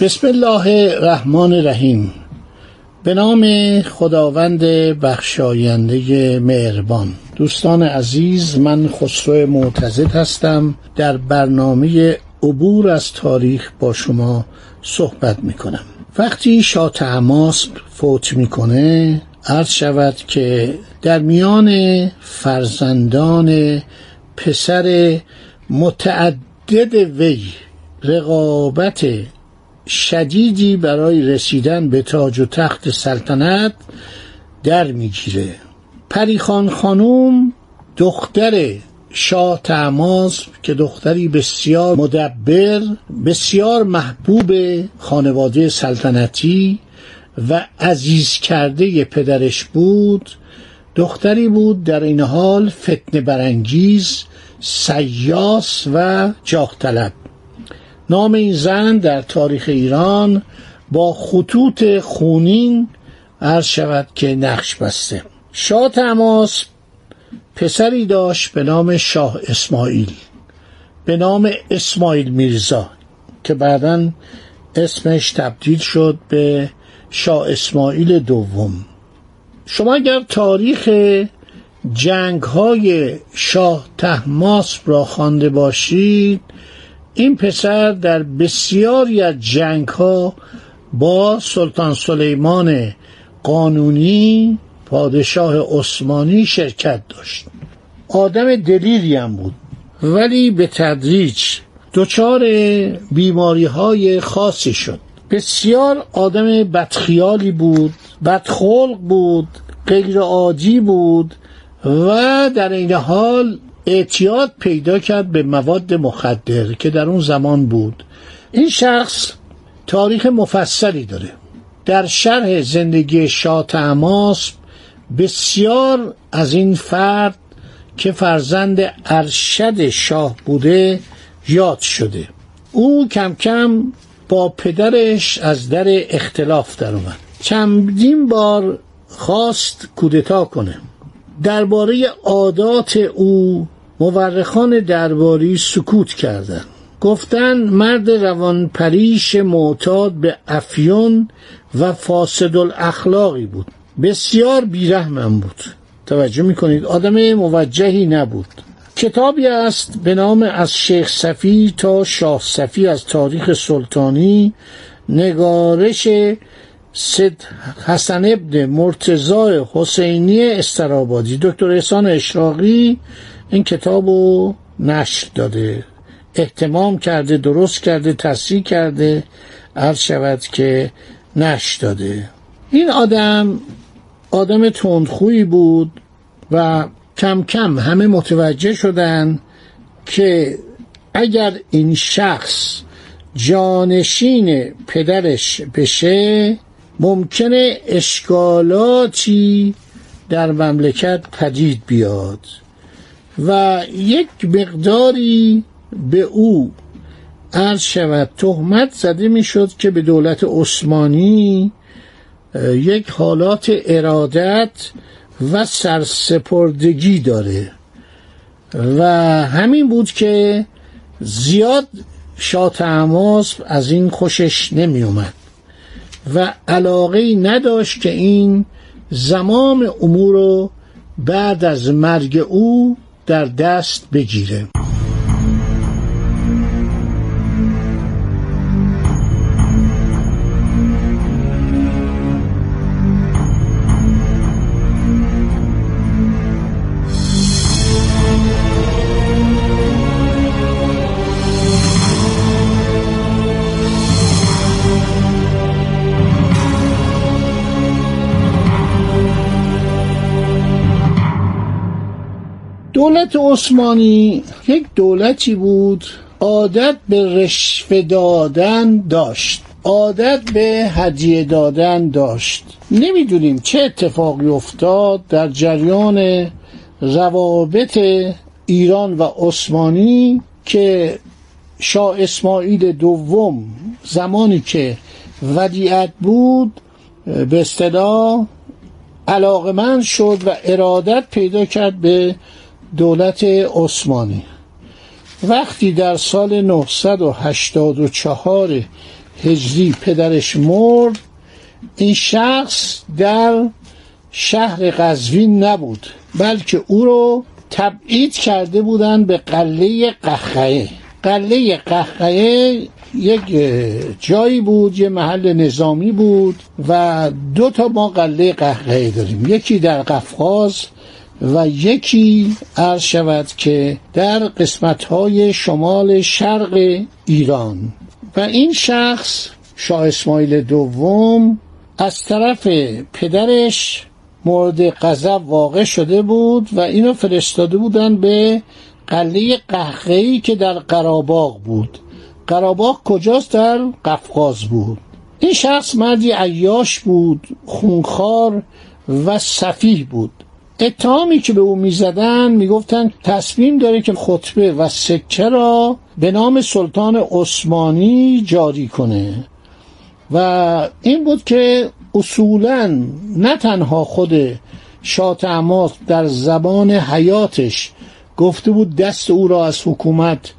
بسم الله الرحمن الرحیم. به نام خداوند بخشاینده مهربان. دوستان عزیز من خسرو معتزد هستم. در برنامه عبور از تاریخ با شما صحبت می کنم وقتی شاه تماسب فوت می‌کنه عرض شود که در میان فرزندان پسر متعدد وی رقابت شدیدی برای رسیدن به تاج و تخت سلطنت در می‌گیره. پریخان خانوم دختر شاه تماس که دختری بسیار مدبر بسیار محبوب خانواده سلطنتی و عزیز کرده پدرش بود دختری بود در این حال فتن برانگیز سیاس و جاه طلب نام این زن در تاریخ ایران با خطوط خونین عرض شود که نقش بسته. شاه تماس پسری داشت به نام شاه اسماعیل به نام اسماعیل میرزا که بعدا اسمش تبدیل شد به شاه اسماعیل دوم. شما اگر تاریخ جنگ های شاه تحماس را خوانده باشید این پسر در بسیاری از جنگ ها با سلطان سلیمان قانونی پادشاه عثمانی شرکت داشت. آدم دلیری هم بود. ولی به تدریج دچار بیماری های خاصی شد. بسیار آدم بدخیالی بود بدخلق بود غیر عادی بود و در این حال اعتیاد پیدا کرد به مواد مخدر که در اون زمان بود. این شخص تاریخ مفصلی داره. در شرح زندگی شاه تماس بسیار از این فرد که فرزند ارشد شاه بوده یاد شده. او کم کم با پدرش از در اختلاف در اومد. چندین بار خواست کودتا کنه. درباره عادات او مورخان درباری سکوت کردند. گفتن مرد روان پریش معتاد به افیون و فاسد الاخلاقی بود. بسیار بیرحمم بود. توجه می‌کنید آدم موجهی نبود. کتابی است به نام از شیخ صفی تا شاه صفی از تاریخ سلطانی نگارش سید حسن ابن مرتضای حسینی استرابادی. دکتر احسان اشراقی این کتاب رو نشر داده. احتمام کرده درست کرده تصریح کرده عرض شود که نشر داده. این آدم آدم تندخویی بود و کم کم همه متوجه شدن که اگر این شخص جانشین پدرش بشه ممکنه اشکالاتی در مملکت پدید بیاد. و یک مقداری به او عرض شود. تهمت زده می‌شد که به دولت عثمانی یک حالات ارادت و سرسپردگی داره. و همین بود که زیاد شاه تماس از این خوشش نمی اومد و علاقه نداشت که این زمام امور رو بعد از مرگ او در دست بگیره. دولت عثمانی یک دولتی بود عادت به رشوه دادن داشت عادت به هدیه دادن داشت. نمی‌دونیم چه اتفاقی افتاد در جریان روابط ایران و عثمانی که شاه اسماعیل دوم زمانی که ودیعت بود به اصطلاح علاقمند شد و ارادت پیدا کرد به دولت عثمانی. وقتی در سال 984 هجری پدرش مرد این شخص در شهر قزوین نبود بلکه او رو تبعید کرده بودند به قله قهقه قله قهقه یک جایی بود یه محل نظامی بود و دو تا ما قله قهقه داریم. یکی در قفقاز و یکی عرض شود که در قسمت های شمال شرق ایران و این شخص شاه اسماعیل دوم از طرف پدرش مورد غضب واقع شده بود و اینو فرستاده بودن به قله قهقهی که در قراباغ بود. قراباغ کجاست؟ در قفقاز بود. این شخص مردی عیاش بود خونخوار و صفیح بود. اتهامی که به او می‌زدن می‌گفتن تصمیم داره که خطبه و سکه را به نام سلطان عثمانی جاری کنه. و این بود که اصولا نه تنها خود شاه در زبان حیاتش گفته بود دست او را از حکومت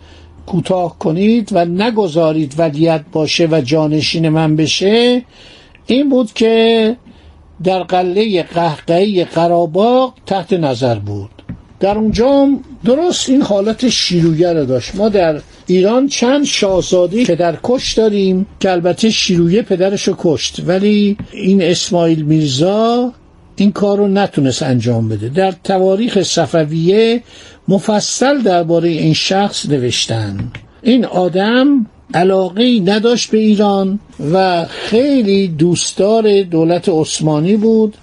کوتاه کنید و نگذارید ودیت باشه و جانشین من بشه این بود که در قله قهقهی قراباق تحت نظر بود. در اونجا درست این حالت شیرویه رو داشت. ما در ایران چند شاهزاده که در کش داریم که البته شیرویه پدرش رو کشت. ولی این اسماعیل میرزا این کار رو نتونست انجام بده. در تواریخ صفویه مفصل درباره این شخص نوشتن. این آدم علاقه نداشت به ایران و خیلی دوستدار دولت عثمانی بود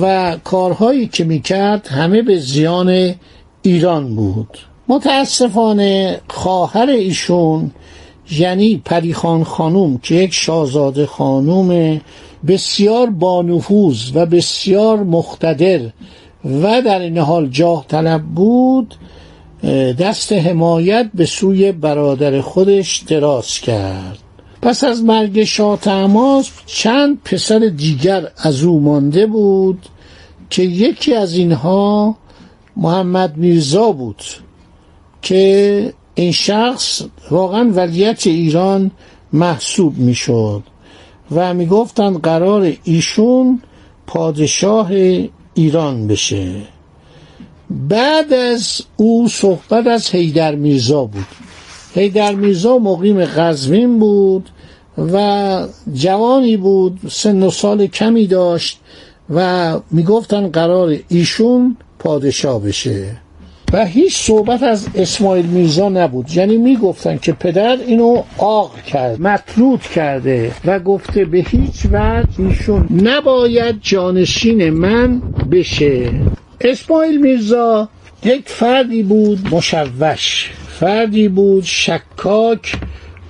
و کارهایی که می‌کرد همه به زیان ایران بود. متاسفانه خواهر ایشون یعنی پریخان خانوم که یک شاهزاده خانوم بسیار بانفوذ و بسیار مختدر و در این حال جاه طلب بود دست حمایت به سوی برادر خودش دراز کرد. پس از مرگ شاه تماس چند پسر دیگر از او مانده بود که یکی از اینها محمد میرزا بود که این شخص واقعا ولیت ایران محسوب می‌شد و می‌گفتند قرار ایشون پادشاه ایران بشه. بعد از او صحبت از هیدر میرزا بود. هیدر میرزا مقیم قزوین بود و جوانی بود سن و سال کمی داشت و می‌گفتن قرار ایشون پادشاه بشه. و هیچ صحبت از اسماعیل میرزا نبود. یعنی می‌گفتن که پدر اینو آق کرد مطرود کرده و گفته به هیچ وجه ایشون نباید جانشین من بشه. اسماعیل میرزا یک فردی بود مشوش فردی بود شکاک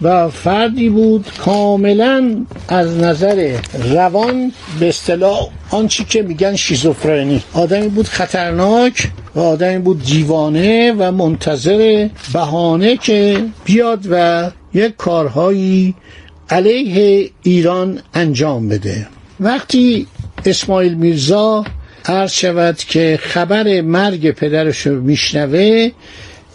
و فردی بود کاملا از نظر روان به اصطلاح آنچه که میگن شیزوفرنی. آدمی بود خطرناک و آدمی بود دیوانه و منتظر بهانه که بیاد و یک کارهایی علیه ایران انجام بده. وقتی اسماعیل میرزا عرض شود که خبر مرگ پدرش رو میشنوه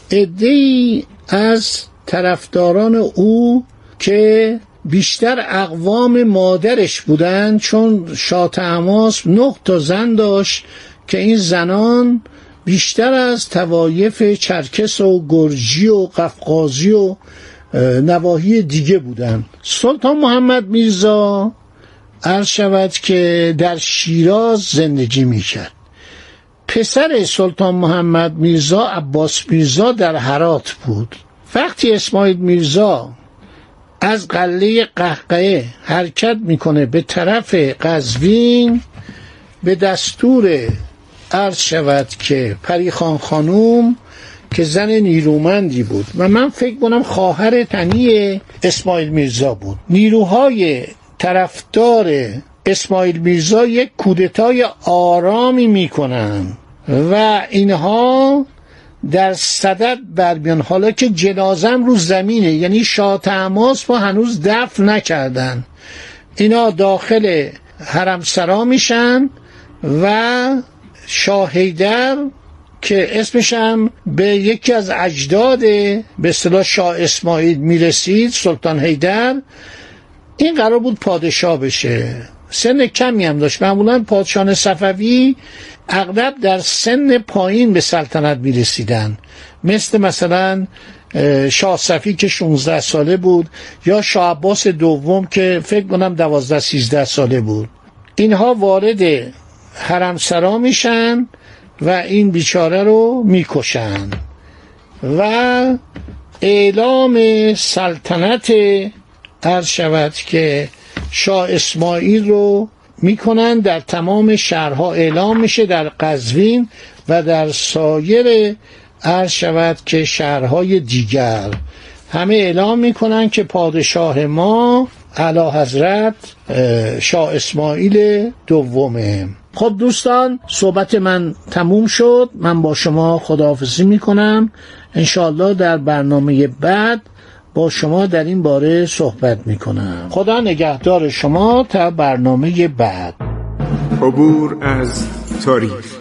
ادهی از طرفداران او که بیشتر اقوام مادرش بودند چون شاه تماس نه تا زن داشت که این زنان بیشتر از توایف چرکس و گرجی و قفقازی و نواحی دیگه بودند. سلطان محمد میرزا عرض شود که در شیراز زندگی می‌کرد. پسر سلطان محمد میرزا عباس میرزا در هرات بود. وقتی اسماعیل میرزا از قله قهقه حرکت می‌کنه به طرف قزوین به دستور عرض شود که پریخان خانوم که زن نیرومندی بود و من فکر کنم خواهر تنی اسماعیل میرزا بود. نیروهای طرفدار اسماعیل میرزا یک کودتای آرامی می‌کنن و اینها در صدد برمیان. حالا که جنازم رو زمینه یعنی شاه با هنوز دفن نکردن. اینا داخل حرم سرا میشن و شاهیدر که اسمشم به یکی از اجداد به اصطلاح شاه اسماعیل می‌رسید سلطان هیدر این قرار بود پادشاه بشه. سن کمی هم داشت. معمولا پادشاه صفوی اغلب در سن پایین به سلطنت می رسیدن مثل مثلا شاه صفی که 16 ساله بود یا شاه عباس دوم که فکر کنم 12 13 ساله بود. اینها وارد حرم سرا میشن و این بیچاره رو می‌کشن. و اعلام سلطنت عرض شود که شاه اسماعیل رو می‌کنن در تمام شهرها. اعلام میشه در قزوین و در سایر عرض شود که شهرهای دیگر. همه اعلام می‌کنن که پادشاه ما علا حضرت شاه اسماعیل دومه. خب دوستان صحبت من تموم شد. من با شما خداحافظی می‌کنم. انشاءالله در برنامه بعد با شما در این باره صحبت می‌کنم. خدا نگهدار شما تا برنامه بعد. عبور از تاریخ.